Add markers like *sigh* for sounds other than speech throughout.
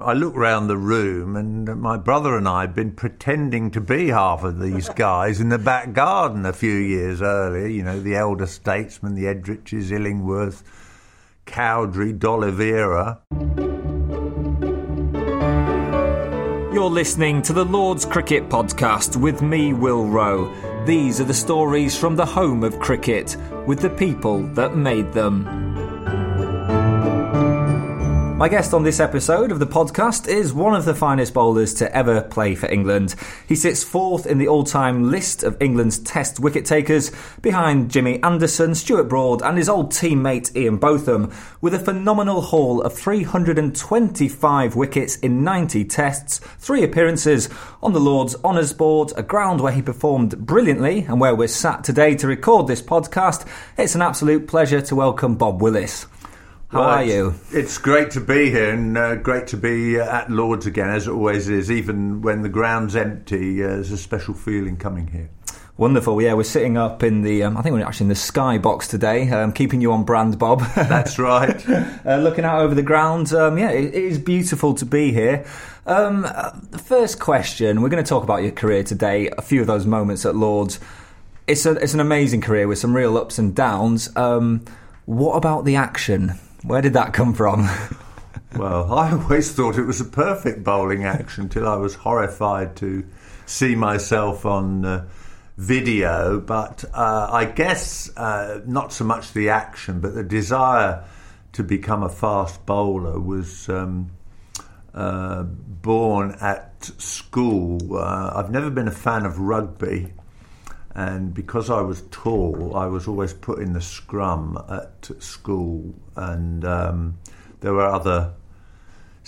I look round the room, and my brother and I had been pretending to be half of these *laughs* guys in the back garden a few years earlier. You know, the elder statesmen, the Edriches, Illingworth, Cowdrey, D'Oliveira. You're listening to the Lord's Cricket Podcast with me, Will Rowe. These are the stories from the home of cricket with the people that made them. My guest on this episode of the podcast is one of the finest bowlers to ever play for England. He sits fourth in the all time list of England's Test wicket takers, behind Jimmy Anderson, Stuart Broad, and his old teammate Ian Botham, with a phenomenal haul of 325 wickets in 90 tests, three appearances on the Lord's Honours Board, a ground where he performed brilliantly and where we're sat today to record this podcast. It's an absolute pleasure to welcome Bob Willis. How Well, are you? It's great to be here and uh, great to be uh, at Lords again, as it always is. Even when the ground's empty, uh, there's a special feeling coming here. Wonderful. Yeah, we're sitting up in the, um, I think we're actually in the sky box today, um, keeping you on brand, Bob. *laughs* That's right. uh, looking out over the ground. Um, yeah, it, it is beautiful to be here. Um, uh, the first question, we're going to talk about your career today, a few of those moments at Lords. It's, a, it's an amazing career with some real ups and downs. Um, what about the action? Where did that come from? *laughs* Well, I always thought it was a perfect bowling action until I was horrified to see myself on uh, video. But uh, I guess uh, not so much the action, but the desire to become a fast bowler was um, uh, born at school. Uh, I've never been a fan of rugby. And because I was tall, I was always put in the scrum at school, and um, there were other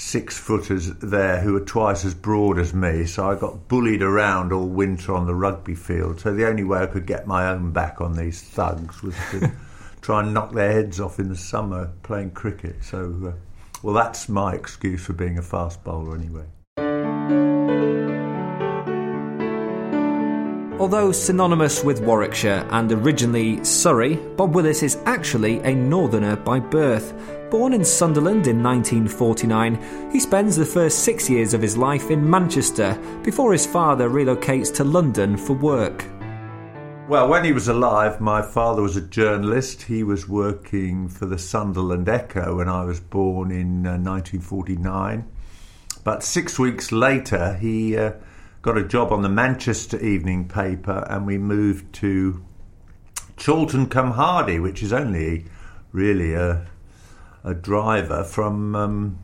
six footers there who were twice as broad as me, so I got bullied around all winter on the rugby field. So the only way I could get my own back on these thugs was to *laughs* try and knock their heads off in the summer playing cricket. So, uh, well, that's my excuse for being a fast bowler anyway. Although synonymous with Warwickshire and originally Surrey, Bob Willis is actually a northerner by birth. Born in Sunderland in 1949, he spends the first six years of his life in Manchester before his father relocates to London for work. Well, when he was alive, my father was a journalist. He was working for the Sunderland Echo when I was born in uh, 1949. But six weeks later, he uh, got a job on the Manchester Evening Paper, and we moved to Chorlton cum Hardy, which is only really a, a driver from um,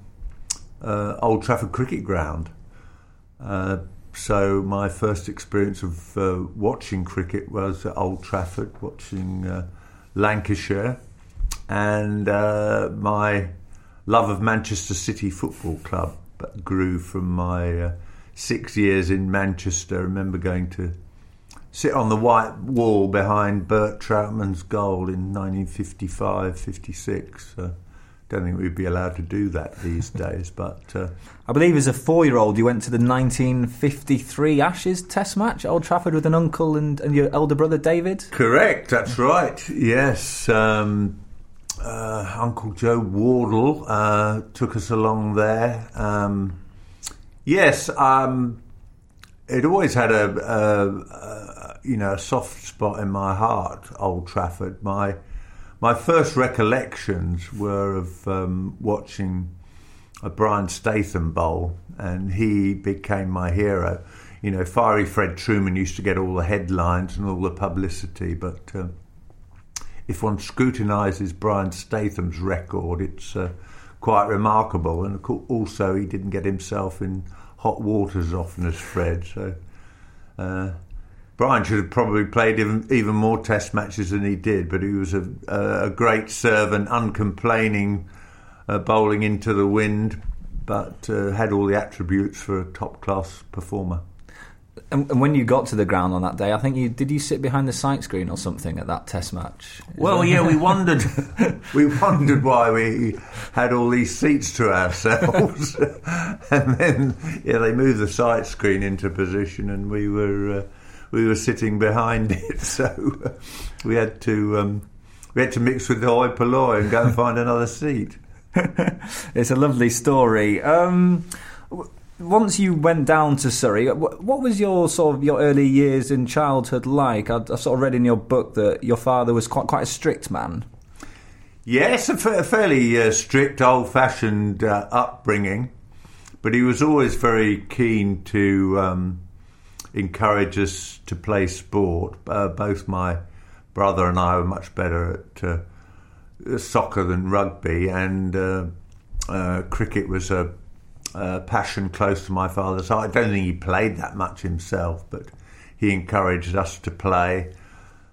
uh, Old Trafford Cricket Ground. Uh, so my first experience of uh, watching cricket was at Old Trafford, watching uh, Lancashire, and uh, my love of Manchester City Football Club grew from my uh, six years in Manchester. I remember going to sit on the white wall behind Bert Trautmann's goal in 1955-56. Uh, don't think we'd be allowed to do that these *laughs* days, but uh, I believe as a four year old, you went to the 1953 Ashes Test match at Old Trafford with an uncle and, and your elder brother David. Correct, that's right. Yes. Um, uh, Uncle Joe Wardle uh, took us along there. Um, yes, um, it always had a, a, a you know a soft spot in my heart. Old Trafford. My my first recollections were of um, watching a Brian Statham bowl, and he became my hero. You know, Fiery Fred Trueman used to get all the headlines and all the publicity, but uh, if one scrutinises Brian Statham's record, it's uh, quite remarkable. And also, he didn't get himself in hot water as often as Fred. So uh, Brian should have probably played even, even more Test matches than he did, but he was a, a great servant, uncomplaining, uh, bowling into the wind, but uh, had all the attributes for a top class performer. And, and, when you got to the ground on that day, I think you did you sit behind the sight screen or something at that Test match? Is well, that... yeah, we *laughs* wondered we wondered why we had all these seats to ourselves, *laughs* and then yeah, they moved the sight screen into position, and we were uh, we were sitting behind it, *laughs* so we had to um, we had to mix with the hoi polloi and go and find another seat. it's a lovely story. Um, once you went down to Surrey, what was your sort of your early years in childhood like? I, I sort of read in your book that your father was quite quite a strict man. Yes, a, f- a fairly uh, strict, old-fashioned uh, upbringing, but he was always very keen to um, encourage us to play sport. Uh, both my brother and I were much better at uh, soccer than rugby, and uh, uh, cricket was a passion close to my father's heart. I don't think he played that much himself, but he encouraged us to play.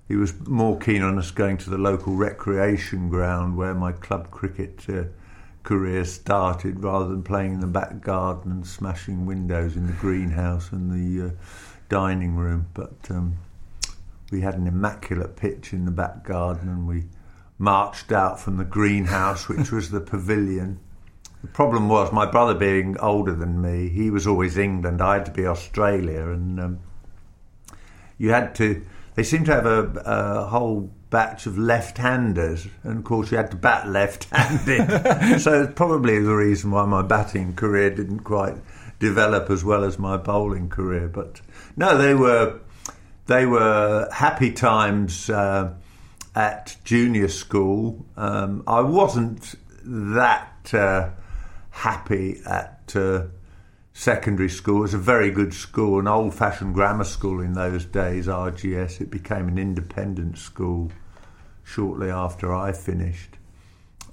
He was more keen on us going to the local recreation ground where my club cricket uh, career started rather than playing in the back garden and smashing windows in the greenhouse and the uh, dining room. But um, we had an immaculate pitch in the back garden and we marched out from the greenhouse, which was the pavilion the problem was my brother being older than me. He was always England. I had to be Australia, and um, you had to. They seemed to have a, a whole batch of left-handers, and of course you had to bat left-handed. *laughs* so it's probably the reason why my batting career didn't quite develop as well as my bowling career. But no, they were they were happy times uh, at junior school. Um, I wasn't that. Uh, happy at uh, secondary school. It was a very good school, an old fashioned grammar school in those days, RGS. It became an independent school shortly after I finished.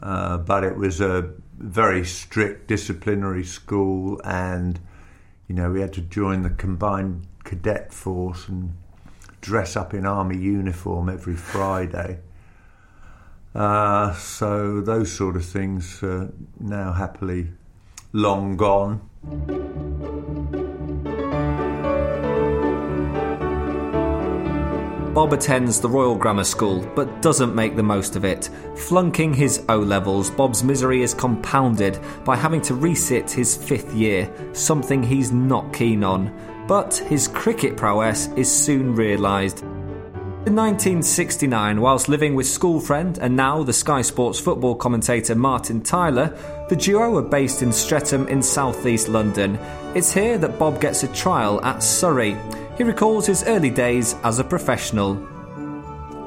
Uh, but it was a very strict disciplinary school, and you know, we had to join the combined cadet force and dress up in army uniform every Friday. Uh, so those sort of things now happily long gone. Bob attends the Royal Grammar School but doesn't make the most of it. Flunking his O levels, Bob's misery is compounded by having to resit his fifth year, something he's not keen on. But his cricket prowess is soon realised. In 1969, whilst living with school friend and now the Sky Sports football commentator Martin Tyler, the duo are based in Streatham in southeast London. It's here that Bob gets a trial at Surrey. He recalls his early days as a professional.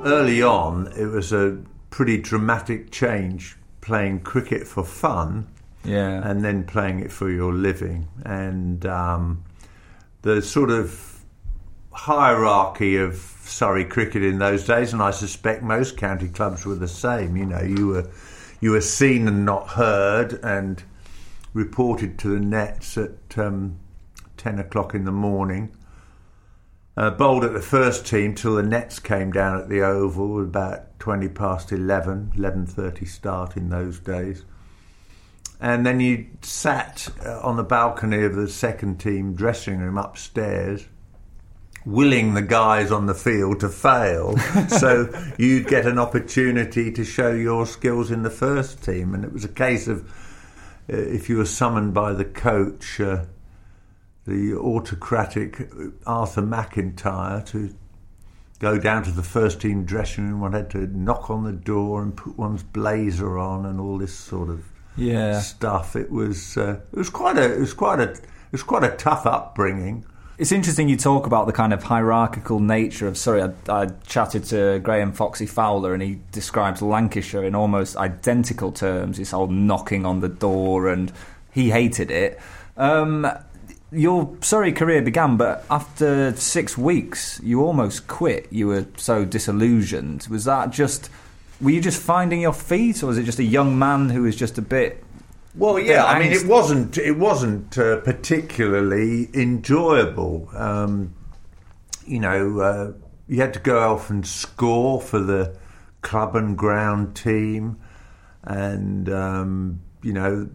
Early on, it was a pretty dramatic change playing cricket for fun yeah. and then playing it for your living. And um, the sort of hierarchy of Surrey cricket in those days, and I suspect most county clubs were the same. You know, you were you were seen and not heard, and reported to the nets at um, ten o'clock in the morning. Uh, bowled at the first team till the nets came down at the Oval about twenty past 11, 11.30 start in those days. And then you sat uh, on the balcony of the second team dressing room upstairs willing the guys on the field to fail *laughs* so you'd get an opportunity to show your skills in the first team. And it was a case of uh, if you were summoned by the coach, uh, the autocratic Arthur McIntyre, to go down to the first team dressing room, one had to knock on the door and put one's blazer on and all this sort of yeah. stuff. It was uh, it was quite a it was quite a it was quite a tough upbringing. It's interesting you talk about the kind of hierarchical nature of Surrey. I, I, chatted to Graeme Foxy Fowler and he describes Lancashire in almost identical terms. This whole knocking on the door and he hated it. Um, your Surrey career began, but after six weeks, you almost quit. You were so disillusioned. Was that just? Were you just finding your feet, or was it just a young man who was just a bit? Well, yeah. I mean, it wasn't. It wasn't uh, particularly enjoyable. Um, you know, uh, you had to go off and score for the club and ground team, and um, you know,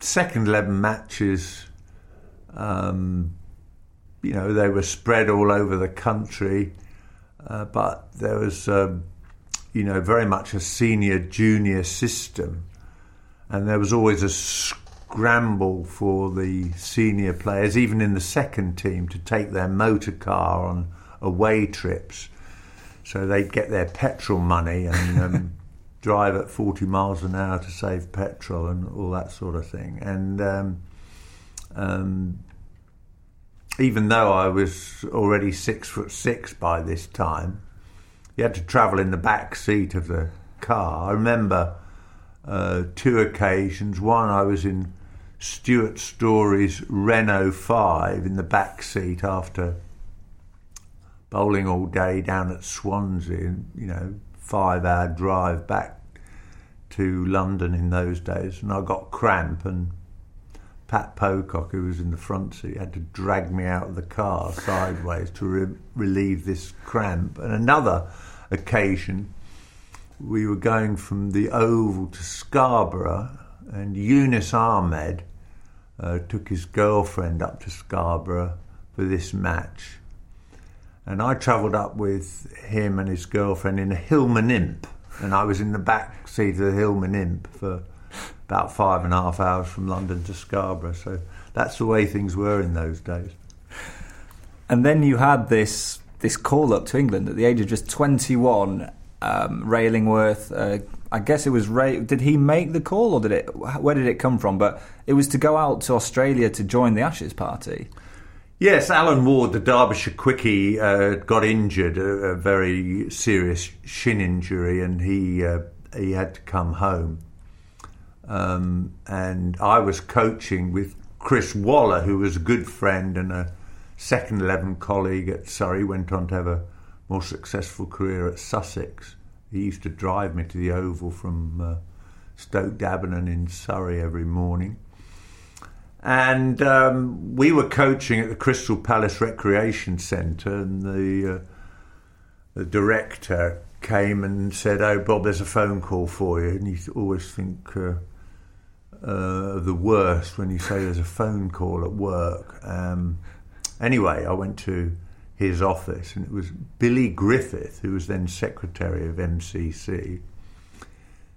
second eleven matches um, you know, they were spread all over the country, uh, but there was, um, you know, very much a senior junior system, and there was always a scramble for the senior players, even in the second team, to take their motor car on away trips. So they'd get their petrol money and um, *laughs* drive at 40 miles an hour to save petrol and all that sort of thing. And um, um, even though I was already six foot six by this time, you had to travel in the back seat of the car. I remember uh, two occasions. One, I was in Stewart Storey's Renault 5 in the back seat after bowling all day down at Swansea, you know, five hour drive back to London in those days. And I got cramp and Pat Pocock, who was in the front seat, had to drag me out of the car sideways to re- relieve this cramp. And another occasion, we were going from the Oval to Scarborough, and Younis Ahmed uh, took his girlfriend up to Scarborough for this match. And I travelled up with him and his girlfriend in a Hillman Imp, and I was in the back seat of the Hillman Imp for about five and a half hours from London to Scarborough. So that's the way things were in those days. And then you had this this call up to England at the age of just 21. Um, Ray Illingworth, uh, I guess it was Ray. Did he make the call, or did it? Where did it come from? But it was to go out to Australia to join the Ashes party. Yes, Alan Ward, the Derbyshire quickie, uh, got injured, a, a, very serious shin injury, and he uh, he had to come home. Um, and I was coaching with Chris Waller, who was a good friend and a second 11 colleague at Surrey, went on to have a more successful career at Sussex. He used to drive me to the Oval from uh, Stoke d'Abernon in Surrey every morning. And um, we were coaching at the Crystal Palace Recreation Centre, and the, uh, the director came and said, "Oh, Bob, there's a phone call for you." And you always think, uh, uh, the worst when you say there's a phone call at work. Um, anyway, I went to his office and it was Billy Griffith, who was then secretary of MCC,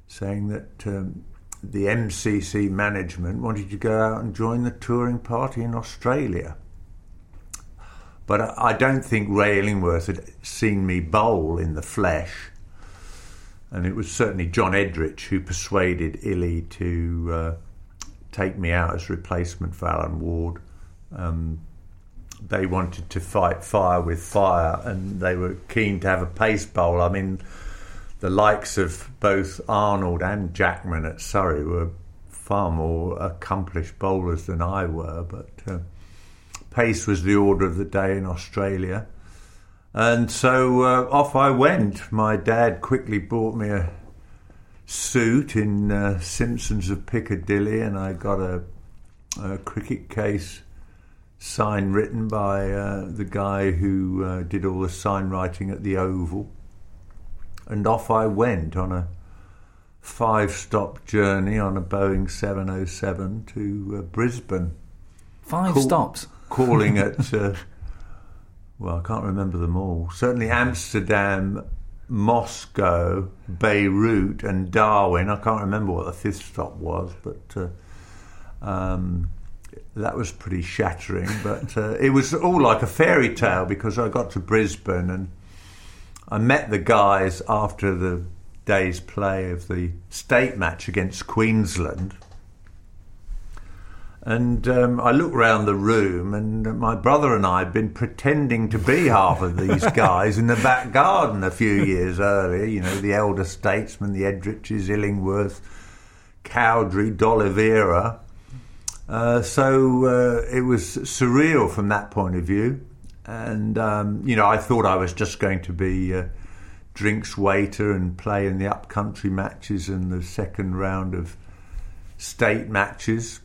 saying that um, the MCC management wanted to go out and join the touring party in Australia. But I don't think Ray Illingworth had seen me bowl in the flesh and it was certainly John Edrich who persuaded Illy to uh, take me out as replacement for Alan Ward. Um, they wanted to fight fire with fire, and they were keen to have a pace bowl. I mean, the likes of both Arnold and Jackman at Surrey were far more accomplished bowlers than I were, but uh, pace was the order of the day in Australia. And so uh, off I went. My dad quickly bought me a suit in uh, Simpsons of Piccadilly, and I got a, a cricket case sign written by uh, the guy who uh, did all the sign writing at the Oval. And off I went on a five stop journey on a Boeing 707 to uh, Brisbane. Five Call- stops? Calling at. *laughs* Uh, well, I can't remember them all. Certainly Amsterdam, Moscow, Beirut, and Darwin. I can't remember what the fifth stop was, but uh, um, that was pretty shattering. But uh, it was all like a fairy tale because I got to Brisbane and I met the guys after the day's play of the state match against Queensland and um, I looked round the room, and my brother and I had been pretending to be half of these *laughs* guys in the back garden a few years earlier. You know, the elder statesmen, the Edriches, Illingworth, Cowdrey, D'Oliveira. Uh, so uh, it was surreal from that point of view. And, um, you know, I thought I was just going to be drinks waiter and play in the upcountry matches and the second round of state matches.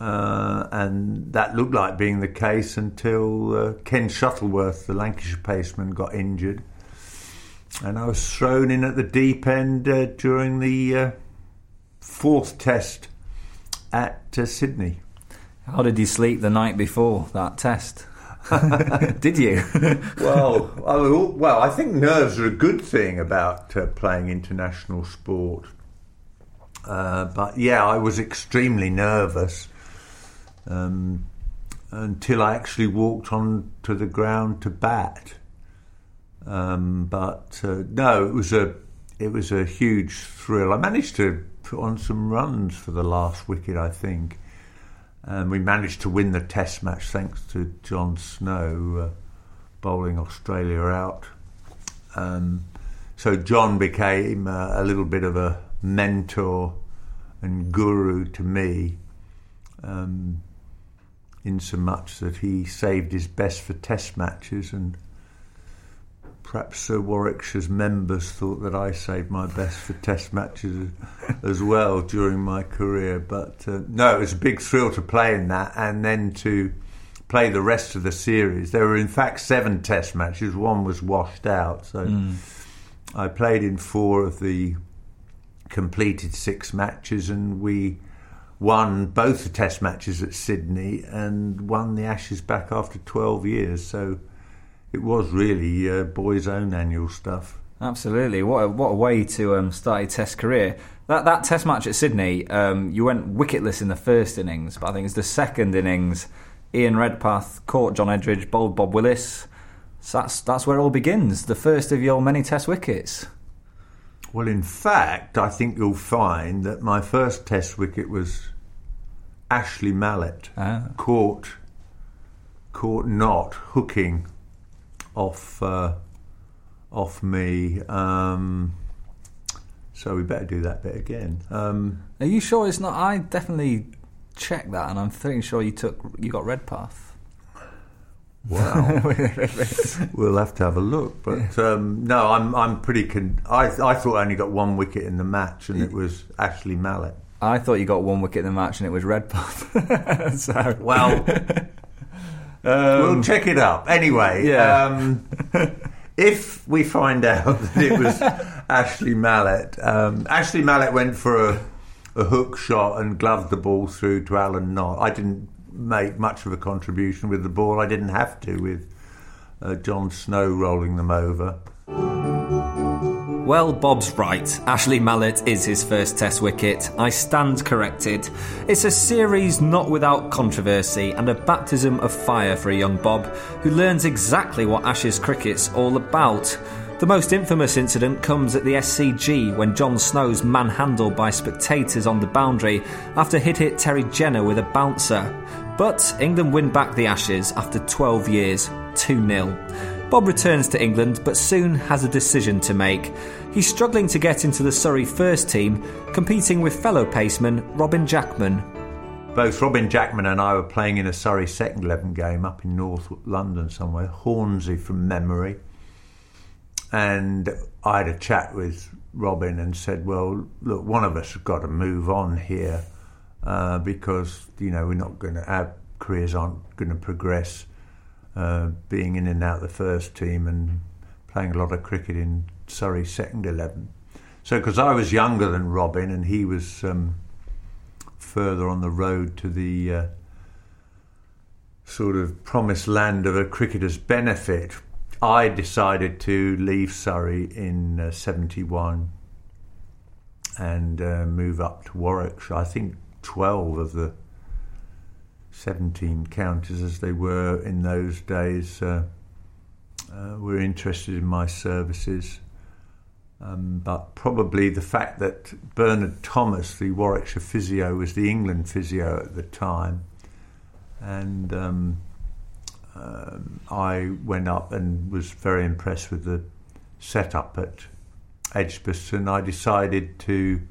Uh, and that looked like being the case until uh, Ken Shuttleworth, the Lancashire paceman, got injured. And I was thrown in at the deep end during the fourth test at uh, Sydney. How did you sleep the night before that test? *laughs* did you? well, I, well, I think nerves are a good thing about uh, playing international sport. Uh, but yeah, I was extremely nervous um, until I actually walked onto the ground to bat. Um, but uh, no, it was a it was a huge thrill. I managed to put on some runs for the last wicket, I think, and we managed to win the Test match thanks to John Snow uh, bowling Australia out. Um, so John became uh, a little bit of a mentor and guru to me. Um, in so much that he saved his best for test matches and perhaps Sir Warwickshire's members thought that I saved my best for Test matches *laughs* as well during my career. But uh, no, it was a big thrill to play in that, and then to play the rest of the series. There were in fact seven Test matches. One was washed out, so mm. I played in four of the completed six matches, and we won both the Test matches at Sydney and won the Ashes back after 12 years. So it was really uh, boys' own annual stuff. Absolutely, what a, what a way to um, start your Test career. That that Test match at Sydney, um, you went wicketless in the first innings, but I think it's the second innings. Ian Redpath caught John Edrich, bowled Bob Willis. So that's that's where it all begins. The first of your many Test wickets. Well, in fact, I think you'll find that my first Test wicket was Ashley Mallett, ah. caught caught not hooking off uh, off me. Um, so we better do that bit again. Um, Are you sure it's not? I definitely checked that, and I'm pretty sure you took you got Redpath. Wow, *laughs* we'll have to have a look. But um, no, I'm I'm pretty. Con- I I thought I only got one wicket in the match, and it was Ashley Mallett. I thought you got one wicket in the match, and it was Redpath. *laughs* so well. Um, we'll check it up. Anyway, yeah. Um, *laughs* if we find out *laughs* that it was Ashley Mallett, um, Ashley Mallett went for a, a, hook shot and gloved the ball through to Alan Knott. I didn't make much of a contribution with the ball. I didn't have to with uh, John Snow rolling them over. Well, Bob's right. Ashley Mallett is his first Test wicket. I stand corrected. It's a series not without controversy and a baptism of fire for a young Bob who learns exactly what Ashes cricket's all about. The most infamous incident comes at the SCG when John Snow's manhandled by spectators on the boundary after he'd hit Terry Jenner with a bouncer. But England win back the Ashes after 12 years, 2 0. Bob returns to England but soon has a decision to make. He's struggling to get into the Surrey first team, competing with fellow paceman Robin Jackman. Both Robin Jackman and I were playing in a Surrey second 11 game up in North London somewhere, Hornsey from memory. And I had a chat with Robin and said, Well, look, one of us has got to move on here uh, because, you know, we're not going to, our careers aren't going to progress uh, being in and out the first team and playing a lot of cricket in Surrey second 11. So, because I was younger than Robin and he was um, further on the road to the uh, sort of promised land of a cricketer's benefit, I decided to leave Surrey in uh, 71 and uh, move up to Warwickshire. I think 12 of the 17 counties as they were in those days uh, uh, were interested in my services. Um, but probably the fact that Bernard Thomas, the Warwickshire physio, was the England physio at the time, and um, uh, I went up and was very impressed with the setup at Edgbaston. I decided to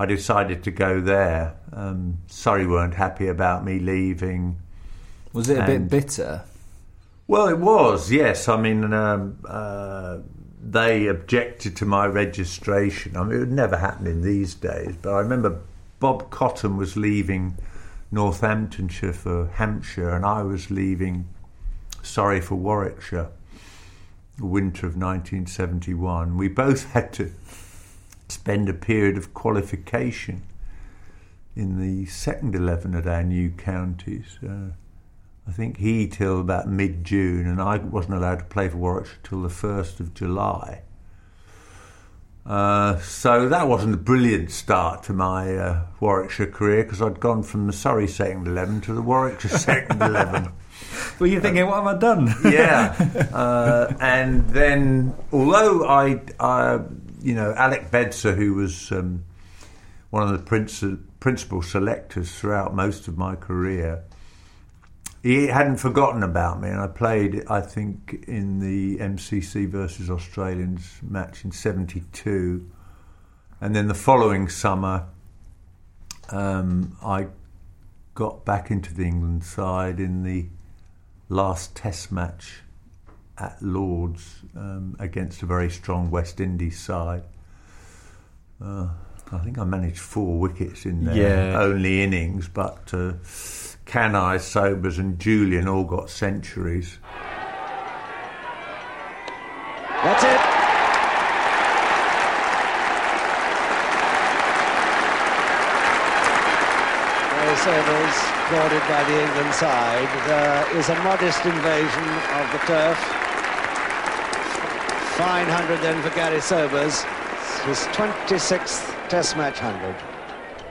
I decided to go there. Um, Surrey weren't happy about me leaving. Was it a bit bitter? Well, it was, yes. I mean, um, uh, they objected to my registration. I mean, it would never happen in these days, but I remember Bob Cottam was leaving Northamptonshire for Hampshire, and I was leaving Surrey for Warwickshire, the winter of 1971. We both had to spend a period of qualification in the second 11 at our new counties. Uh, I think he till about mid June, and I wasn't allowed to play for Warwickshire till the 1st of July. Uh, so that wasn't a brilliant start to my uh, Warwickshire career because I'd gone from the Surrey second 11 to the Warwickshire second 11. *laughs* Were you thinking, what have I done? yeah. Uh, and then, although I, I, you know, Alec Bedser, who was um, one of the principal selectors throughout most of my career, he hadn't forgotten about me, and I played, I think, in the MCC versus Australians match in '72, and then the following summer, um, I got back into the England side in the last Test match at Lords um, against a very strong West Indies side. Uh, I think I managed four wickets in their yeah. only innings, but. Uh, Kanhai, Sobers, and Julien all got centuries. That's it. Sobers guarded by the England side. There is a modest invasion of the turf. Fine hundred then for Gary Sobers. His 26th Test match hundred.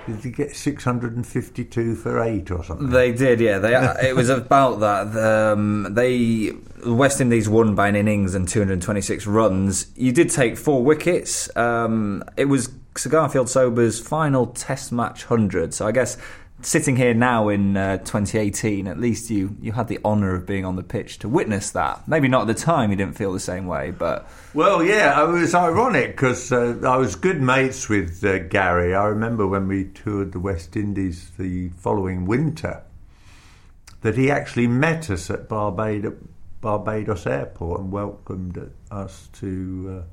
Did they get 652 for eight or something? They did, yeah. They it was about that. Um, they West Indies won by an innings and 226 runs. You did take four wickets. Um, it was Sir Garfield Sobers' final Test match hundred. So I guess sitting here now in uh, 2018, at least you you had the honour of being on the pitch to witness that. Maybe not at the time, you didn't feel the same way, but well, yeah, it was ironic because uh, I was good mates with uh, Gary. I remember when we toured the West Indies the following winter that he actually met us at Barbados, Barbados Airport and welcomed us to uh,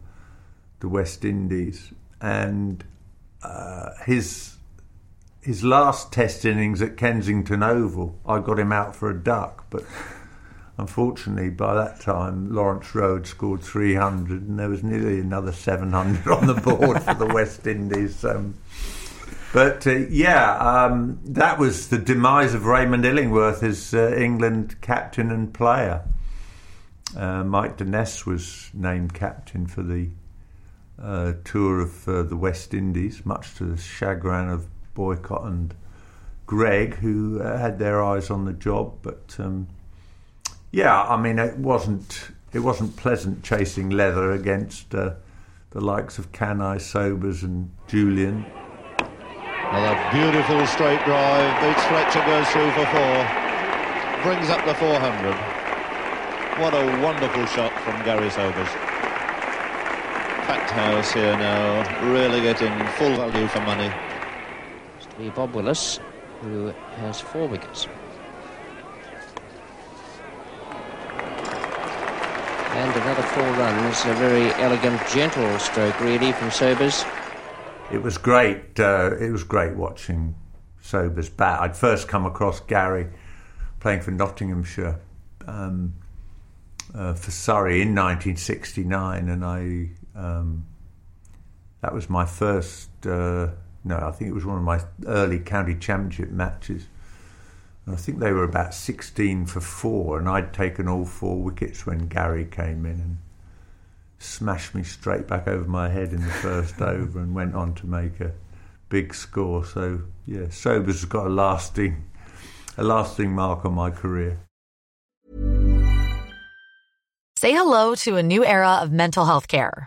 the West Indies, and uh, his his last Test innings at Kensington Oval, I got him out for a duck, but unfortunately by that time Lawrence Rhodes scored 300 and there was nearly another 700 on the *laughs* board for the West Indies. Um, but uh, yeah, um, that was the demise of Raymond Illingworth as uh, England captain and player. Uh, Mike Denness was named captain for the uh, tour of uh, the West Indies, much to the chagrin of Boycott and Greig, who uh, had their eyes on the job. But um, yeah, I mean, it wasn't it wasn't pleasant chasing leather against uh, the likes of Kanhai, Sobers, and Julien. Another beautiful straight drive. Beats Fletcher goes through for four. Brings up the 400. What a wonderful shot from Gary Sobers. Packed house here now, really getting full value for money be Bob Willis, who has four wickets. And another four runs, a very elegant, gentle stroke, really, from Sobers. It was great. Uh, it was great watching Sobers bat. I'd first come across Gary playing for Nottinghamshire um, uh, for Surrey in 1969, and I um, that was my first. Uh, no, I think it was one of my early county championship matches. And I think they were about 16 for four, and I'd taken all four wickets when Gary came in and smashed me straight back over my head in the first *laughs* over and went on to make a big score. So, yeah, Sobers has got a lasting, a lasting mark on my career. Say hello to a new era of mental health care.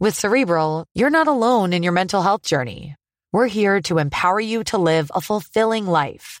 With Cerebral, you're not alone in your mental health journey. We're here to empower you to live a fulfilling life.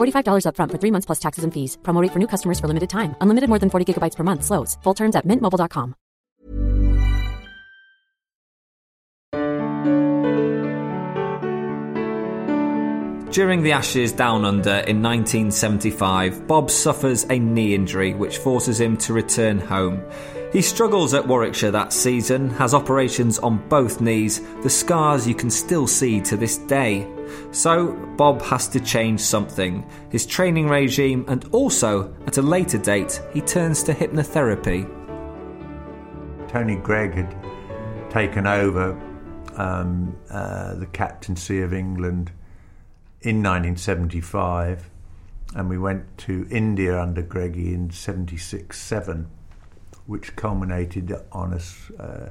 $45 upfront for three months plus taxes and fees. Promo rate for new customers for limited time. Unlimited more than 40 gigabytes per month. Slows. Full terms at mintmobile.com. During the Ashes Down Under in 1975, Bob suffers a knee injury which forces him to return home. He struggles at Warwickshire that season, has operations on both knees, the scars you can still see to this day. So, Bob has to change something his training regime, and also, at a later date, he turns to hypnotherapy. Tony Greig had taken over um, uh, the captaincy of England in 1975, and we went to India under Greigy in 76 7, which culminated on a, uh,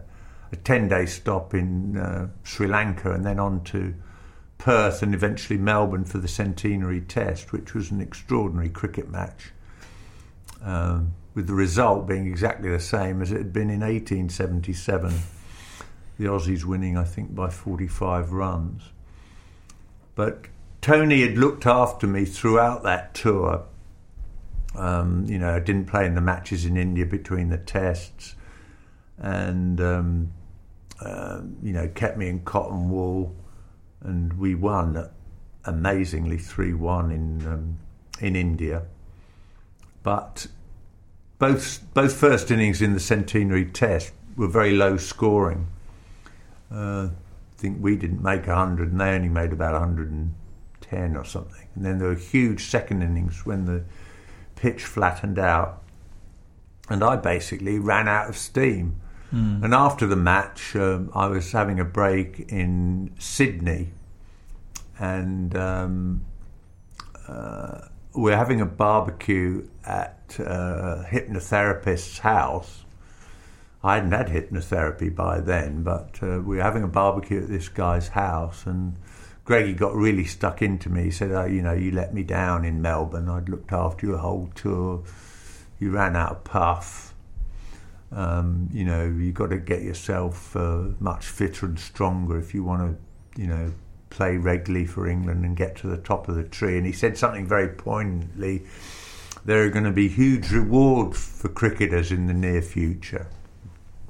a 10 day stop in uh, Sri Lanka and then on to Perth and eventually Melbourne for the centenary test, which was an extraordinary cricket match. Um, with the result being exactly the same as it had been in 1877. The Aussies winning, I think, by 45 runs. But Tony had looked after me throughout that tour. Um, you know, I didn't play in the matches in India between the tests, and um, uh, you know, kept me in cotton wool, and we won amazingly three one in um, in India. But both both first innings in the centenary test were very low scoring. Uh, I think we didn't make 100 and they only made about 110 or something. And then there were huge second innings when the pitch flattened out and I basically ran out of steam. Mm. And after the match, um, I was having a break in Sydney and um, uh, we're having a barbecue at a hypnotherapist's house. I hadn't had hypnotherapy by then, but uh, we were having a barbecue at this guy's house, and Greigy got really stuck into me. He said, oh, "You know, you let me down in Melbourne. I'd looked after you a whole tour. You ran out of puff. Um, you know, you got to get yourself uh, much fitter and stronger if you want to, you know, play regularly for England and get to the top of the tree. And he said something very poignantly there are going to be huge rewards for cricketers in the near future.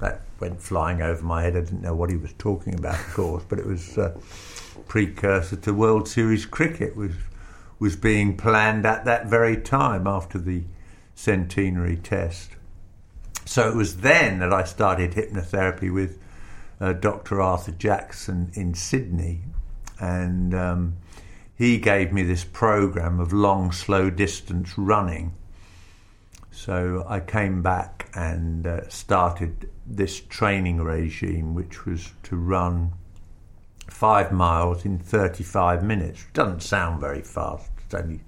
That went flying over my head. I didn't know what he was talking about, of course, but it was a precursor to World Series cricket was was being planned at that very time after the centenary test. So it was then that I started hypnotherapy with uh, Dr. Arthur Jackson in Sydney, and um, he gave me this program of long, slow distance running. So I came back and uh, started this training regime, which was to run five miles in 35 minutes. Doesn't sound very fast, it's only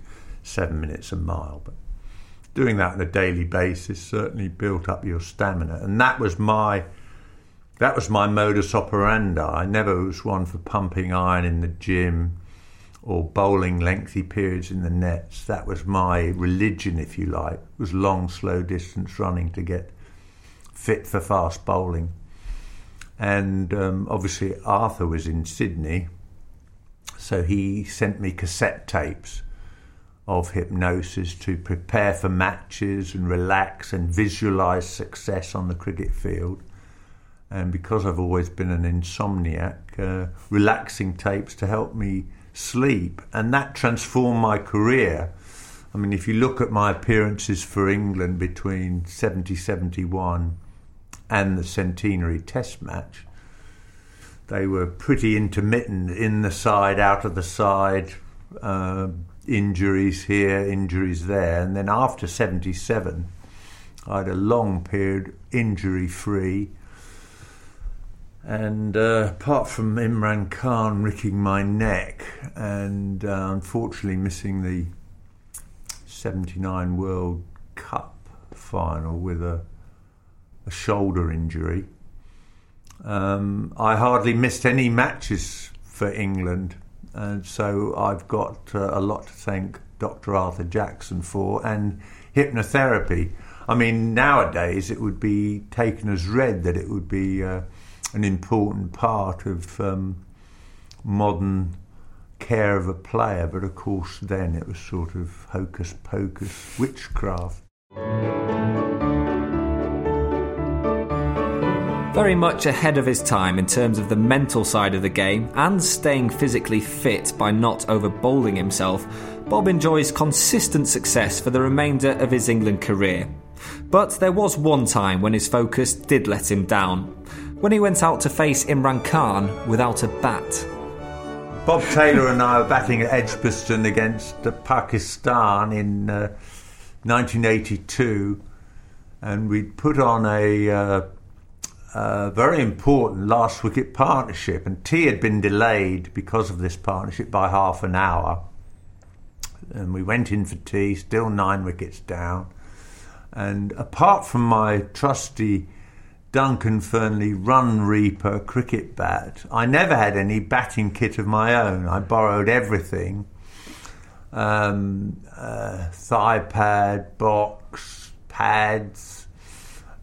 seven minutes a mile, but doing that on a daily basis certainly built up your stamina. And that was my that was my modus operandi. I never was one for pumping iron in the gym or bowling lengthy periods in the nets. That was my religion, if you like. It was long, slow distance running to get fit for fast bowling. And um, obviously, Arthur was in Sydney, so he sent me cassette tapes of hypnosis to prepare for matches and relax and visualize success on the cricket field. And because I've always been an insomniac, uh, relaxing tapes to help me sleep. And that transformed my career. I mean, if you look at my appearances for England between 70 71 and the centenary test match, they were pretty intermittent in the side, out of the side, uh, injuries here, injuries there. And then after 77, I had a long period injury free. And uh, apart from Imran Khan ricking my neck and uh, unfortunately missing the 79 World Cup final with a, a shoulder injury, um, I hardly missed any matches for England and so I've got uh, a lot to thank Dr. Arthur Jackson for and hypnotherapy. I mean, nowadays it would be taken as read that it would be uh, an important part of um, modern care of a player, but of course then it was sort of hocus pocus witchcraft. Very much ahead of his time in terms of the mental side of the game and staying physically fit by not over bowling himself, Bob enjoys consistent success for the remainder of his England career. But there was one time when his focus did let him down, when he went out to face Imran Khan without a bat. Bob Taylor and I were batting at Edgbaston against Pakistan in uh, 1982, and we'd put on a uh, a very important last wicket partnership, and tea had been delayed because of this partnership by half an hour. And we went in for tea, still nine wickets down. And apart from my trusty Duncan Fearnley Run Reaper cricket bat, I never had any batting kit of my own. I borrowed everything um, uh, thigh pad, box, pads,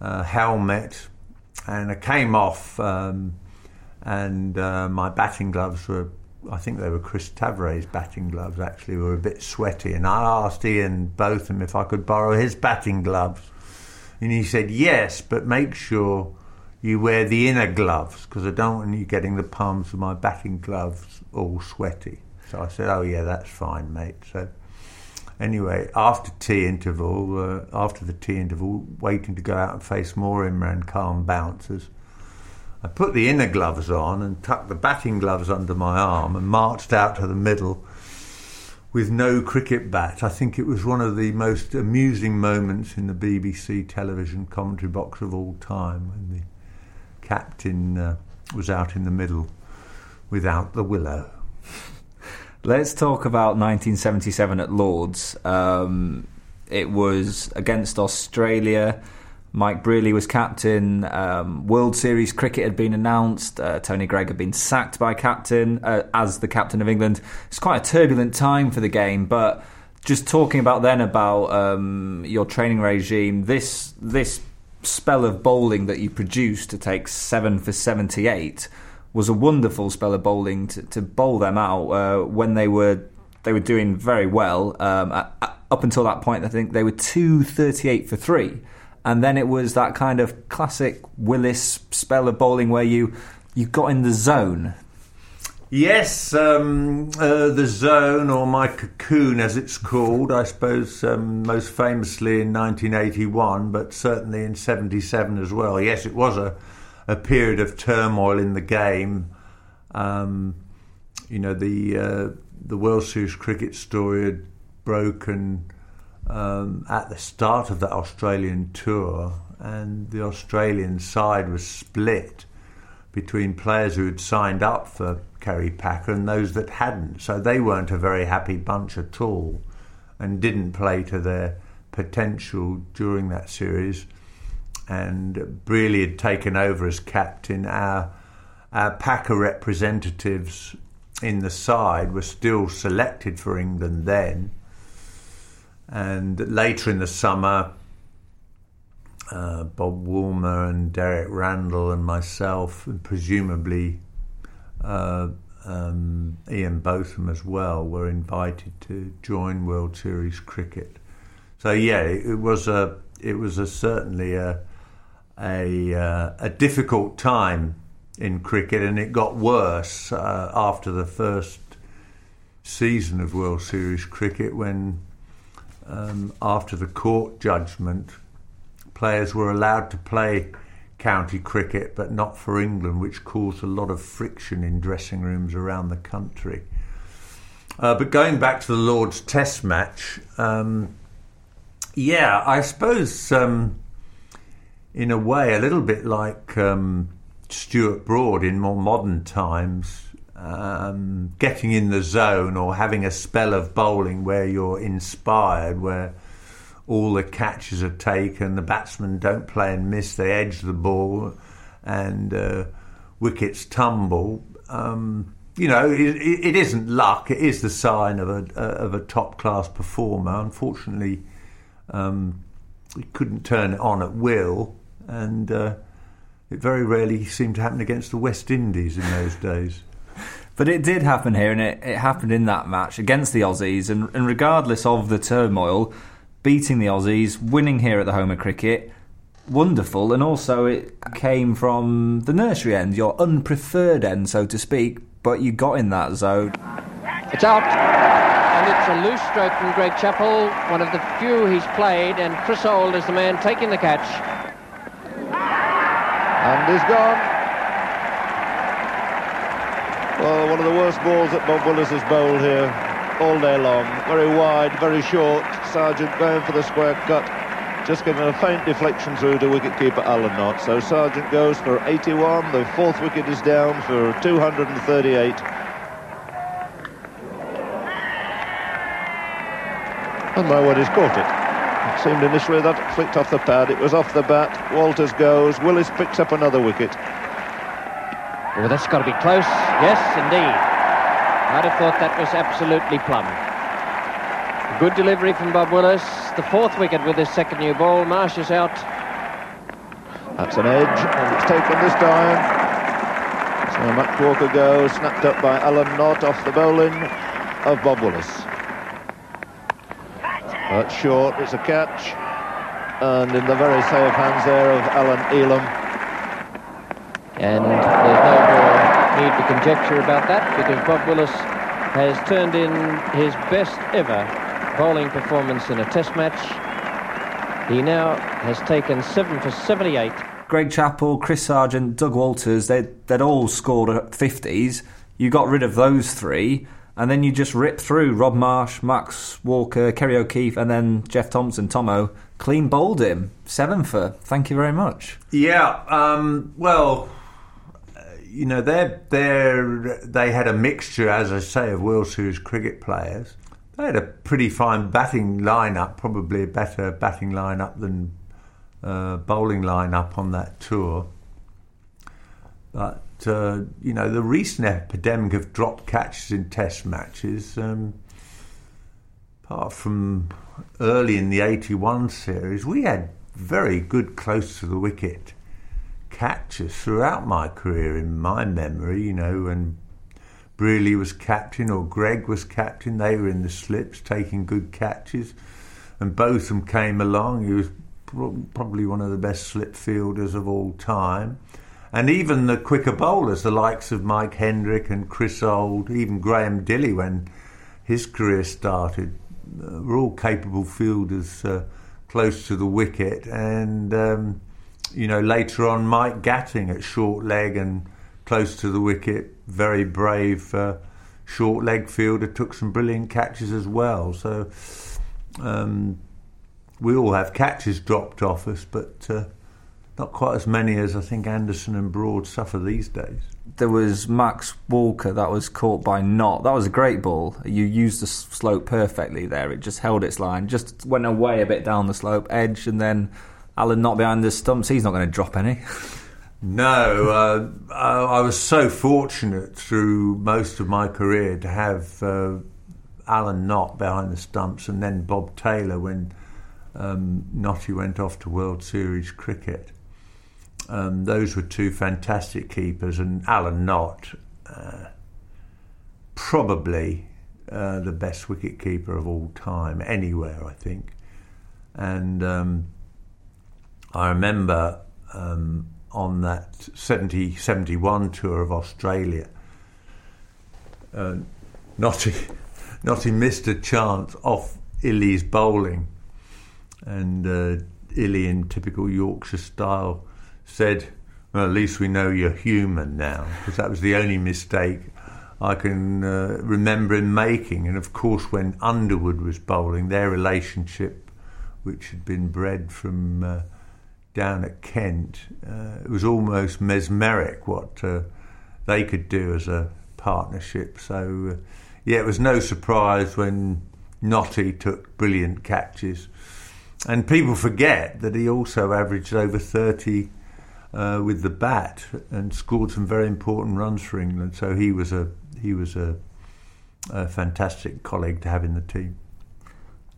uh, helmet, and I came off, um, and uh, my batting gloves were. I think they were Chris Tavaré's batting gloves. Actually, were a bit sweaty, and I asked Ian Botham if I could borrow his batting gloves, and he said yes, but make sure you wear the inner gloves because I don't want you getting the palms of my batting gloves all sweaty. So I said, "Oh yeah, that's fine, mate." So anyway, after tea interval, uh, after the tea interval, waiting to go out and face more Imran Khan bouncers, I put the inner gloves on and tucked the batting gloves under my arm and marched out to the middle with no cricket bat. I think it was one of the most amusing moments in the BBC television commentary box of all time when the captain uh, was out in the middle without the willow. Let's talk about 1977 at Lords. Um, it was against Australia. Mike Brearley was captain. Um, World Series cricket had been announced. Uh, Tony Greig had been sacked by captain uh, as the captain of England. It's quite a turbulent time for the game, but just talking about then about um, your training regime, this this spell of bowling that you produced to take seven for seventy eight was a wonderful spell of bowling to, to bowl them out uh, when they were they were doing very well. Um, at, at, up until that point, I think they were two thirty eight for three, and then it was that kind of classic Willis spell of bowling where you you got in the zone. Yes, um, uh, the zone, or my cocoon as it's called, I suppose, um, most famously in 1981, but certainly in 77 as well. Yes, it was a a period of turmoil in the game. Um, you know, the uh, the World Series cricket story had broken um, at the start of that Australian tour, and the Australian side was split between players who had signed up for Kerry Packer and those that hadn't. So they weren't a very happy bunch at all and didn't play to their potential during that series. And Brearley had taken over as captain. Our, our Packer representatives in the side were still selected for England then. And later in the summer, uh, Bob Woolmer and Derek Randall and myself, and presumably uh, um, Ian Botham as well, were invited to join World Series cricket. So yeah, it, was a it was a certainly a a, uh, a difficult time in cricket, and it got worse uh, after the first season of World Series cricket when. Um, after the court judgment, players were allowed to play county cricket, but not for England, which caused a lot of friction in dressing rooms around the country. Uh, but going back to the Lord's Test match, um, yeah, I suppose um, in a way, a little bit like um, Stuart Broad in more modern times, um, getting in the zone or having a spell of bowling where you're inspired, where all the catches are taken, the batsmen don't play and miss, they edge the ball, and uh, wickets tumble. Um, you know, it, it isn't luck; it is the sign of a of a top class performer. Unfortunately, um, he couldn't turn it on at will, and uh, it very rarely seemed to happen against the West Indies in those days. But it did happen here, and it, it happened in that match against the Aussies. And, and regardless of the turmoil, beating the Aussies, winning here at the home of cricket, wonderful. And also, it came from the nursery end, your unpreferred end, so to speak, but you got in that zone. It's out, and it's a loose stroke from Greg Chappell, one of the few he's played, and Chris Old is the man taking the catch. And he's gone. Well, one of the worst balls that Bob Willis has bowled here all day long. Very wide, very short. Serjeant going for the square cut. Just getting a faint deflection through to wicketkeeper Alan Knott. So Serjeant goes for 81. The fourth wicket is down for 238. And my word, he's caught it. It seemed initially that flicked off the pad. It was off the bat. Walters goes. Willis picks up another wicket. Oh, that's got to be close. Yes, indeed. I'd have thought that was absolutely plumb. Good delivery from Bob Willis. The fourth wicket with his second new ball. Marsh is out. That's an edge, and it's taken this time. So Max Walker goes, snapped up by Alan Knott off the bowling of Bob Willis. That's short, it's a catch. And in the very safe hands there of Alan Elam. And there's no more need to conjecture about that because Bob Willis has turned in his best ever bowling performance in a test match. He now has taken 7 for 78. Greg Chappell, Chris Serjeant, Doug Walters, they, they'd all scored at 50s. You got rid of those three, and then you just ripped through Rod Marsh, Max Walker, Kerry O'Keeffe, and then Jeff Thomson, Thommo. Clean bowled him. Seven for. Thank you very much. Yeah, um, well, you know, they're, they're, they had a mixture, as I say, of World Series cricket players. They had a pretty fine batting lineup, probably a better batting lineup than uh, bowling lineup on that tour. But uh, you know, the recent epidemic of drop catches in Test matches, um, apart from early in the '81 series, we had very good close to the wicket catches throughout my career. In my memory, you know, when Brearley was captain or Greg was captain, they were in the slips taking good catches, and Botham came along. He was probably one of the best slip fielders of all time. And even the quicker bowlers, the likes of Mike Hendrick and Chris Old, even Graham Dilley when his career started, uh, were all capable fielders uh, close to the wicket. And, um, you know, later on, Mike Gatting at short leg and close to the wicket, very brave uh, short leg fielder, took some brilliant catches as well. So, um, we all have catches dropped off us, but uh, not quite as many as I think Anderson and Broad suffer these days. There was Max Walker that was caught by Knott. That was a great ball. You used the slope perfectly there. It just held its line, just went away a bit down the slope edge, and then Alan Knott behind the stumps. He's not going to drop any. No, uh, I was so fortunate through most of my career to have uh, Alan Knott behind the stumps and then Bob Taylor when um, went off to World Series cricket. Um, those were two fantastic keepers, and Alan Knott, uh, probably uh, the best wicket keeper of all time, anywhere, I think. And um, I remember um, on that 70 71 tour of Australia, uh, Knotty, Knotty *laughs* missed a chance off Illy's bowling, and uh, Illy, in typical Yorkshire style, said, well, at least we know you're human now, because that was the only mistake I can uh, remember him making. And of course, when Underwood was bowling, their relationship, which had been bred from uh, down at Kent, uh, it was almost mesmeric what uh, they could do as a partnership. So, uh, yeah, it was no surprise when Knotty took brilliant catches. And people forget that he also averaged over 30 uh, with the bat and scored some very important runs for England. So he was a he was a, a fantastic colleague to have in the team.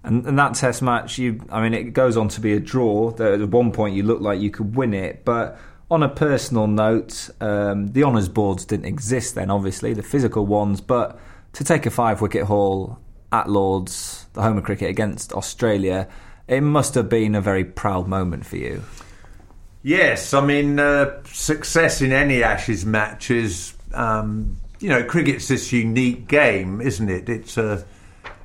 And, and, that Test match, you I mean, it goes on to be a draw. At one point, you looked like you could win it, but on a personal note, um, the honours boards didn't exist then. Obviously, the physical ones, but to take a five-wicket haul at Lords, the home of cricket against Australia, it must have been a very proud moment for you. Yes, I mean uh, success in any Ashes match is, um, you know, cricket's this unique game, isn't it? It's a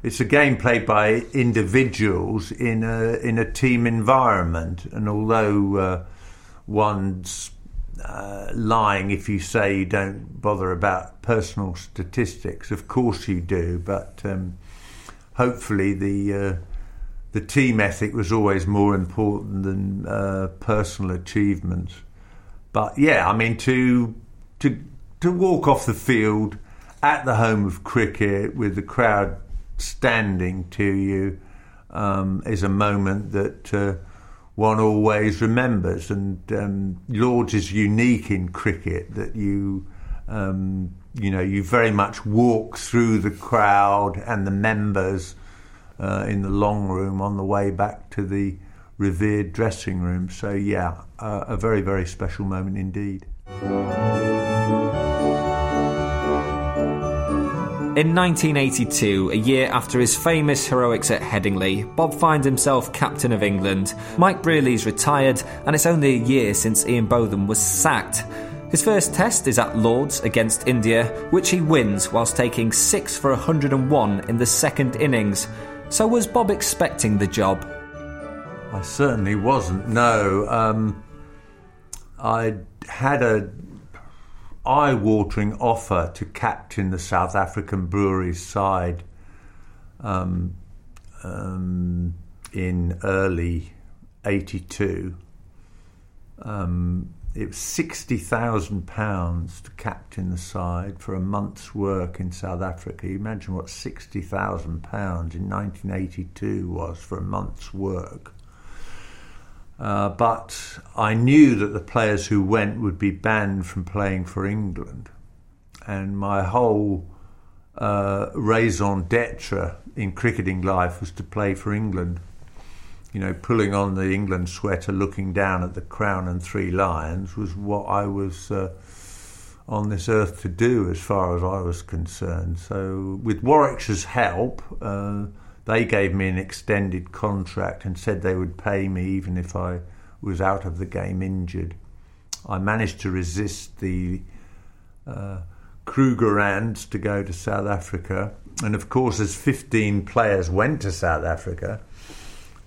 it's a game played by individuals in a in a team environment, and although uh, one's uh, lying if you say you don't bother about personal statistics, of course you do, but um, hopefully the uh, the team ethic was always more important than uh, personal achievements. But yeah, I mean to to to walk off the field at the home of cricket with the crowd standing to you um, is a moment that uh, one always remembers. And um, Lords is unique in cricket that you. Um, you know, you very much walk through the crowd and the members uh, in the long room on the way back to the revered dressing room. So, yeah, uh, a very, very special moment indeed. In 1982, a year after his famous heroics at Headingley, Bob finds himself captain of England. Mike Brearley's retired, and it's only a year since Ian Botham was sacked. His first test is at Lords against India, which he wins whilst taking 6 for 101 in the second innings. So, was Bob expecting the job? I certainly wasn't. No, um, I had a eye-watering offer to captain the South African Breweries side um, um, in early '82. Um, it was sixty thousand pounds to captain the side for a month's work in South Africa. You imagine what sixty thousand pounds in 1982 was for a month's work. Uh, but I knew that the players who went would be banned from playing for England, and my whole uh, raison d'être in cricketing life was to play for England you know, pulling on the England sweater, looking down at the crown and three lions was what I was uh, on this earth to do, as far as I was concerned. So, with Warwickshire's help, uh, they gave me an extended contract and said they would pay me even if I was out of the game injured. I managed to resist the uh, Krugerrands to go to South Africa. And of course, as 15 players went to South Africa,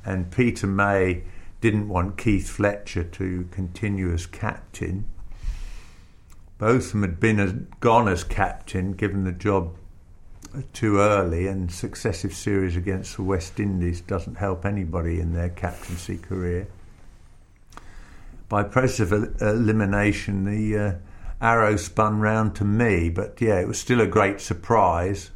and Peter May didn't want Keith Fletcher to continue as captain. Both of them had been as, gone as captain, given the job too early, and successive series against the West Indies doesn't help anybody in their captaincy career. By process of elimination, the uh, arrow spun round to me, but yeah, it was still a great surprise,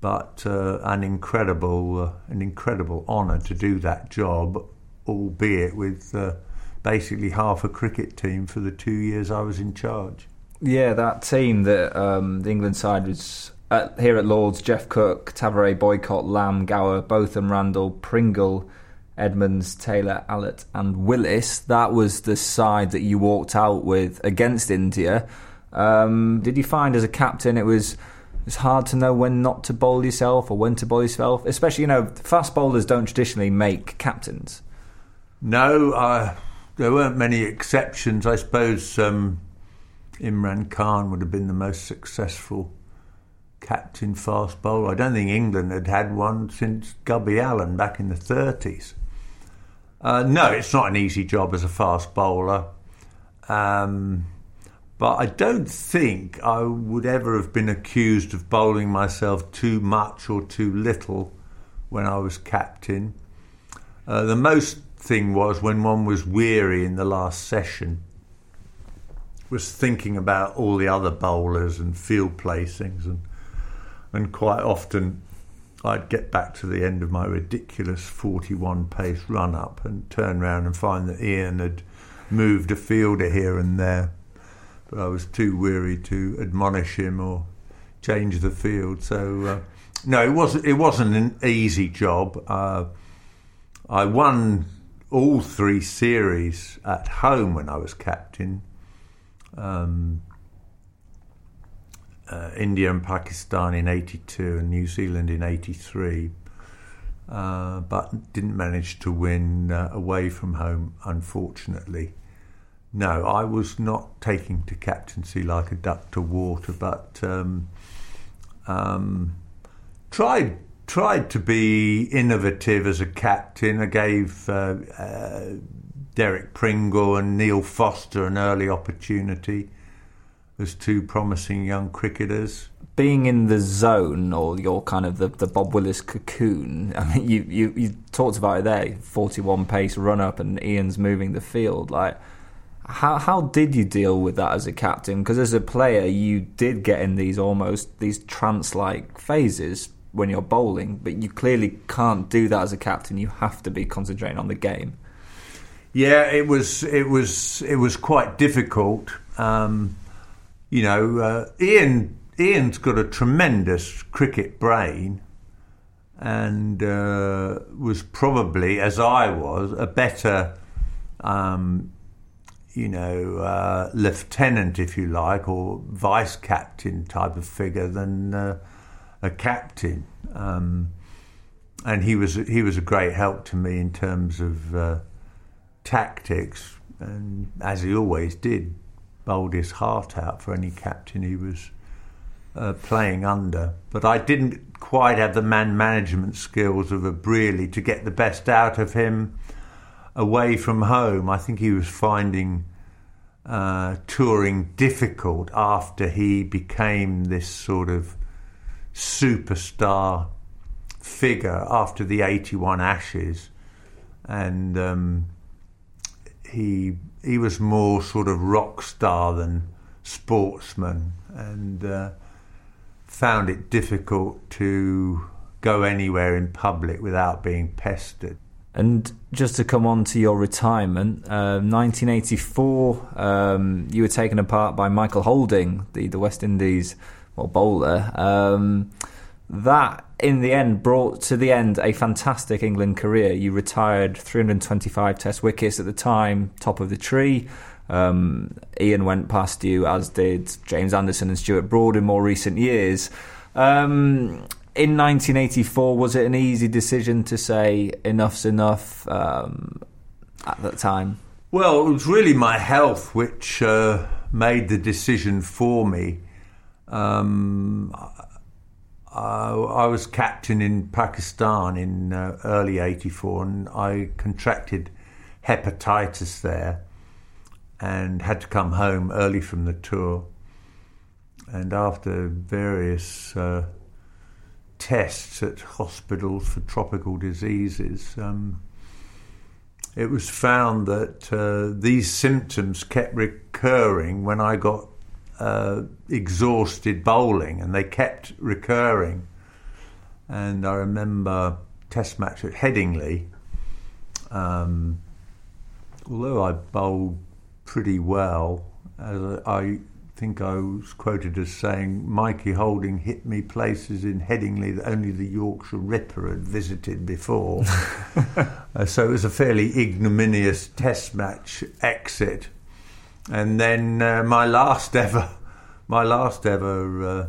but uh, an incredible, uh, an incredible honour to do that job, albeit with uh, basically half a cricket team for the two years I was in charge. Yeah, that team that um, the England side was at, here at Lords: Geoff Cook, Tavare, Boycott, Lamb, Gower, Botham, Randall, Pringle. Edmonds, Taylor, Allott, and Willis. That was the side that you walked out with against India. Um, did you find as a captain it was it's hard to know when not to bowl yourself or when to bowl yourself? Especially, you know, fast bowlers don't traditionally make captains. No, uh, there weren't many exceptions. I suppose um, Imran Khan would have been the most successful captain fast bowler. I don't think England had had one since Gubby Allen back in the 30s. Uh, no, it's not an easy job as a fast bowler. Um, but I don't think I would ever have been accused of bowling myself too much or too little when I was captain. Uh, the most thing was when one was weary in the last session, was thinking about all the other bowlers and field placings, and and quite often I'd get back to the end of my ridiculous 41 pace run up and turn round and find that Ian had moved a fielder here and there. But I was too weary to admonish him or change the field. So, uh, no, it, was, it wasn't an easy job. Uh, I won all three series at home when I was captain. Um, uh, India and Pakistan in 82 and New Zealand in 83, uh, but didn't manage to win uh, away from home, unfortunately. No, I was not taking to captaincy like a duck to water, but um, um, tried tried to be innovative as a captain. I gave uh, uh, Derek Pringle and Neil Foster an early opportunity as two promising young cricketers. Being in the zone, or your kind of the, the Bob Willis cocoon. I mean, you, you you talked about it there. Forty-one pace run up, and Ian's moving the field. Like, how how did you deal with that as a captain? Because as a player, you did get in these almost these trance-like phases when you're bowling, but you clearly can't do that as a captain. You have to be concentrating on the game. Yeah, it was it was it was quite difficult. Um, you know, uh, Ian Ian's got a tremendous cricket brain, and uh, was probably, as I was, a better, um, you know, uh, lieutenant, if you like, or vice captain type of figure than uh, a captain. Um, and he was he was a great help to me in terms of uh, tactics, and as he always did, bowled his heart out for any captain he was uh, playing under. But I didn't quite have the man management skills of a Brearley to get the best out of him away from home. I think he was finding uh, touring difficult after he became this sort of superstar figure after the 81 Ashes. And um, he he was more sort of rock star than sportsman, and uh, found it difficult to go anywhere in public without being pestered. And just to come on to your retirement, uh, 1984, um, you were taken apart by Michael Holding, the, the West Indies well, bowler. Um, that in the end brought to the end a fantastic England career. You retired 325 Test wickets at the time, top of the tree. Um, Ian went past you, as did James Anderson and Stuart Broad in more recent years. Um, in 1984, was it an easy decision to say enough's enough um, at that time? Well, it was really my health which uh, made the decision for me. Um, uh, I was captain in Pakistan in uh, early '84, and I contracted hepatitis there, and had to come home early from the tour. And after various uh, tests at hospitals for tropical diseases, um, it was found that uh, these symptoms kept recurring when I got uh, exhausted bowling, and they kept recurring. And I remember test match at Headingley. Um, although I bowled pretty well, as I think I was quoted as saying Mikey Holding hit me places in Headingley that only the Yorkshire Ripper had visited before. *laughs* uh, so it was a fairly ignominious test match exit. And then uh, my last ever, *laughs* my last ever uh,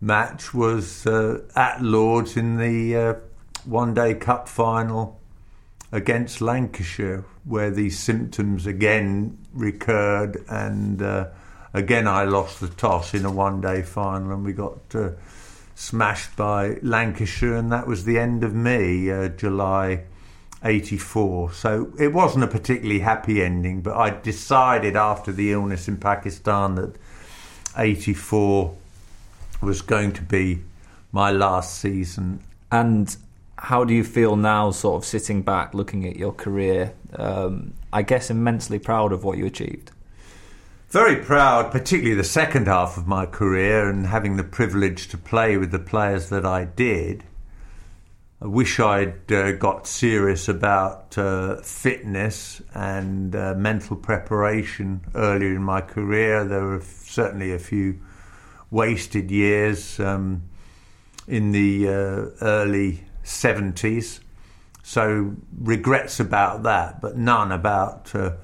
match was uh, at Lords in the uh, One Day Cup final against Lancashire, where these symptoms again recurred and uh, again, I lost the toss in a one day final and we got uh, smashed by Lancashire, and that was the end of me, July 84. So it wasn't a particularly happy ending, but I decided after the illness in Pakistan that 84 was going to be my last season. And how do you feel now, sort of sitting back, looking at your career? Um, I guess immensely proud of what you achieved very proud, particularly the second half of my career and having the privilege to play with the players that I did. I wish I'd uh, got serious about uh, fitness and uh, mental preparation earlier in my career. There were certainly a few wasted years um, in the uh, early 70s. So, regrets about that, but none about uh,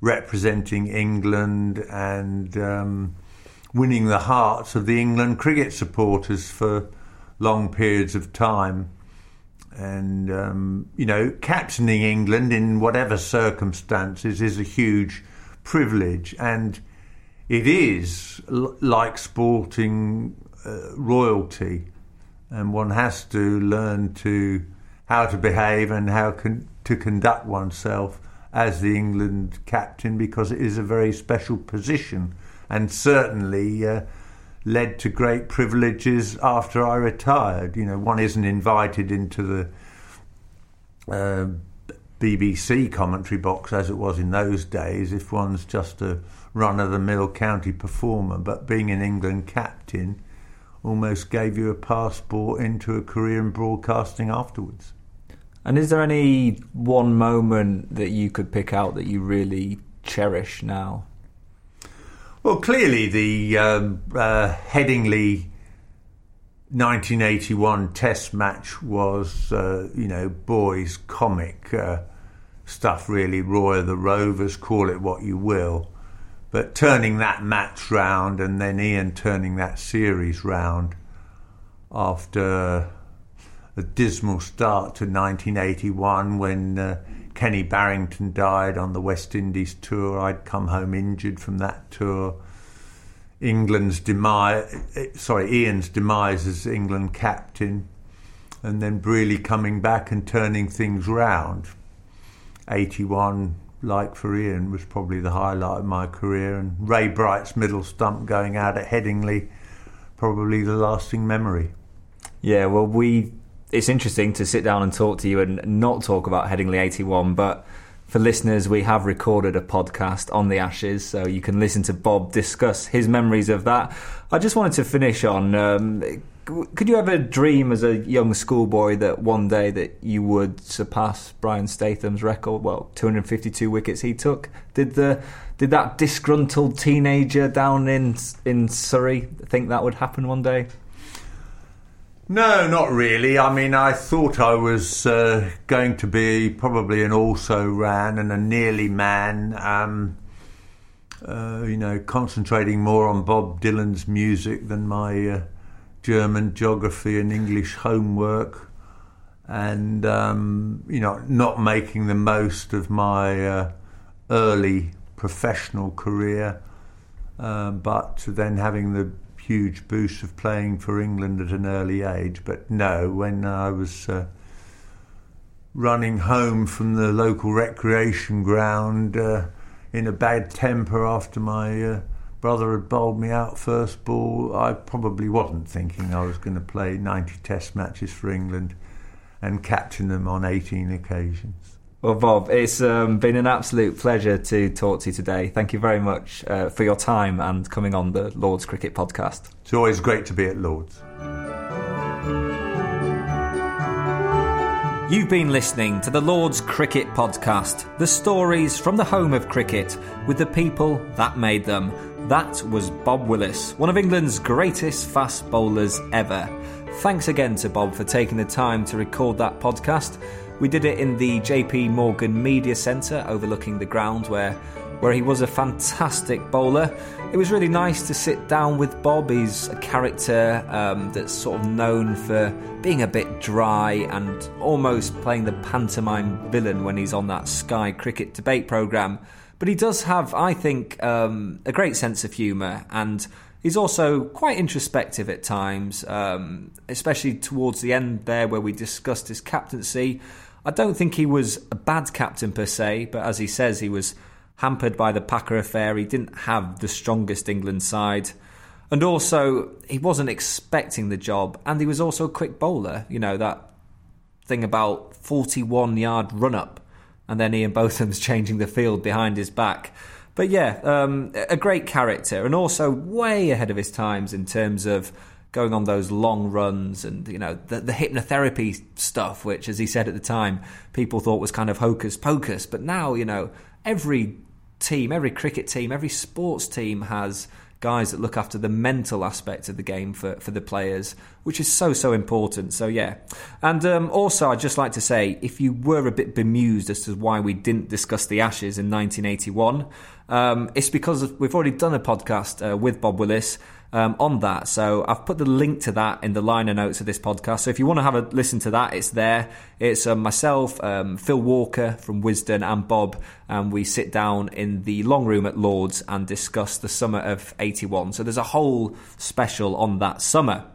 representing England and um, winning the hearts of the England cricket supporters for long periods of time. And, um, you know, captaining England in whatever circumstances is a huge privilege. And it is l- like sporting uh, royalty. And one has to learn to how to behave and how con- to conduct oneself as the England captain because it is a very special position and certainly uh, led to great privileges after I retired. You know, one isn't invited into the uh, BBC commentary box as it was in those days if one's just a run of the mill county performer, but being an England captain almost gave you a passport into a career in broadcasting afterwards. And is there any one moment that you could pick out that you really cherish now? Well, clearly the um, uh, Headingley 1981 Test match was, uh, you know, boys' comic uh, stuff. Really, Roy of the Rovers, call it what you will, but turning that match round and then Ian turning that series round after a dismal start to 1981 when uh, Kenny Barrington died on the West Indies tour. I'd come home injured from that tour. England's demise, sorry, Ian's demise as England captain, and then Brearley coming back and turning things round. 81, like for Ian, was probably the highlight of my career, and Ray Bright's middle stump going out at Headingley, probably the lasting memory. Yeah, well, we it's interesting to sit down and talk to you and not talk about Headingley 81, but for listeners, we have recorded a podcast on the Ashes, so you can listen to Bob discuss his memories of that. I just wanted to finish on. Um, could you ever dream as a young schoolboy that one day that you would surpass Brian Statham's record? Well, 252 wickets he took. Did the did that disgruntled teenager down in in Surrey think that would happen one day? No, not really. I mean, I thought I was uh, going to be probably an also ran and a nearly man. Um, uh, you know, concentrating more on Bob Dylan's music than my uh, German geography and English homework, and um, you know, not making the most of my uh, early professional career, uh, but then having the huge boost of playing for England at an early age. But no, when I was uh, running home from the local recreation ground uh, in a bad temper after my uh, brother had bowled me out first ball, I probably wasn't thinking I was going to play 90 Test matches for England and captain them on 18 occasions. Well, Bob, it's um, been an absolute pleasure to talk to you today. Thank you very much uh, for your time and coming on the Lord's Cricket Podcast. It's always great to be at Lord's. You've been listening to the Lord's Cricket Podcast, the stories from the home of cricket with the people that made them. That was Bob Willis, one of England's greatest fast bowlers ever. Thanks again to Bob for taking the time to record that podcast. We did it in the JP Morgan Media Centre overlooking the ground where where he was a fantastic bowler. It was really nice to sit down with Bob. He's a character um, that's sort of known for being a bit dry and almost playing the pantomime villain when he's on that Sky cricket debate programme. But he does have, I think, um, a great sense of humour and he's also quite introspective at times, um, especially towards the end there where we discussed his captaincy. I don't think he was a bad captain per se, but as he says, he was hampered by the Packer affair. He didn't have the strongest England side. And also, he wasn't expecting the job. And he was also a quick bowler. You know, that thing about 41 yard run up. And then Ian Botham's *laughs* changing the field behind his back. But yeah, um, a great character. And also way ahead of his times in terms of going on those long runs and you know the, the, hypnotherapy stuff which as he said at the time people thought was kind of hocus pocus but now you know every team, every cricket team, every sports team has guys that look after the mental aspect of the game for, for the players, which is so, so important. So, yeah. And um, also, I'd just like to say if you were a bit bemused as to why we didn't discuss the Ashes in 1981, um, it's because we've already done a podcast uh, with Bob Willis um, on that. So I've put the link to that in the liner notes of this podcast. So if you want to have a listen to that, it's there. It's um, myself, um, Phil Walker from Wisden, and Bob, and we sit down in the long room at Lords and discuss the summer of 81. So there's a whole special on that summer.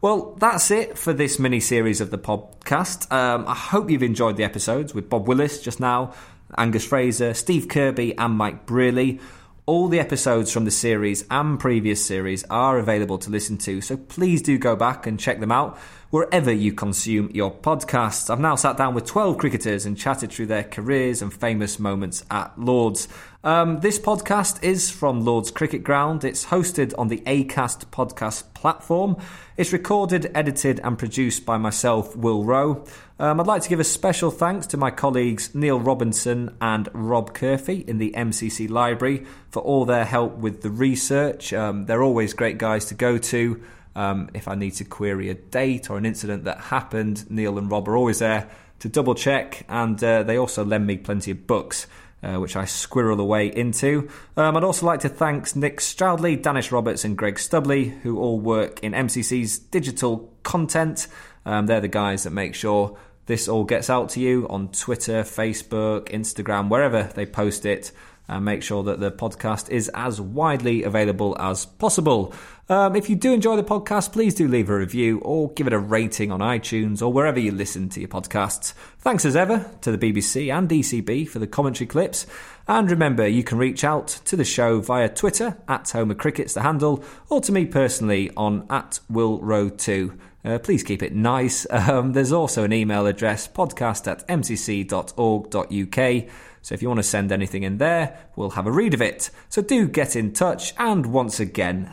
Well, that's it for this mini series of the podcast. Um, I hope you've enjoyed the episodes with Bob Willis just now, Angus Fraser, Steve Kirby, and Mike Brearley. All the episodes from the series and previous series are available to listen to, so please do go back and check them out wherever you consume your podcasts. I've now sat down with 12 cricketers and chatted through their careers and famous moments at Lords. Um, this podcast is from Lords Cricket Ground. It's hosted on the ACAST podcast platform. It's recorded, edited, and produced by myself, Will Roe. Um, I'd like to give a special thanks to my colleagues Neil Robinson and Rob Curphey in the MCC Library for all their help with the research. Um, they're always great guys to go to. Um, if I need to query a date or an incident that happened, Neil and Rob are always there to double check, and uh, they also lend me plenty of books. Uh, which I squirrel away into. Um, I'd also like to thank Nick Stroudley, Danish Roberts, and Greg Stubley, who all work in MCC's digital content. Um, they're the guys that make sure this all gets out to you on Twitter, Facebook, Instagram, wherever they post it. And make sure that the podcast is as widely available as possible. Um, if you do enjoy the podcast, please do leave a review or give it a rating on iTunes or wherever you listen to your podcasts. Thanks as ever to the BBC and ECB for the commentary clips. And remember, you can reach out to the show via Twitter at Homer Cricket's the handle, or to me personally on at Will Row 2. Uh, please keep it nice. *laughs* Um, there's also an email address, podcast at mcc.org.uk. So if you want to send anything in there, we'll have a read of it. So do get in touch. And once again,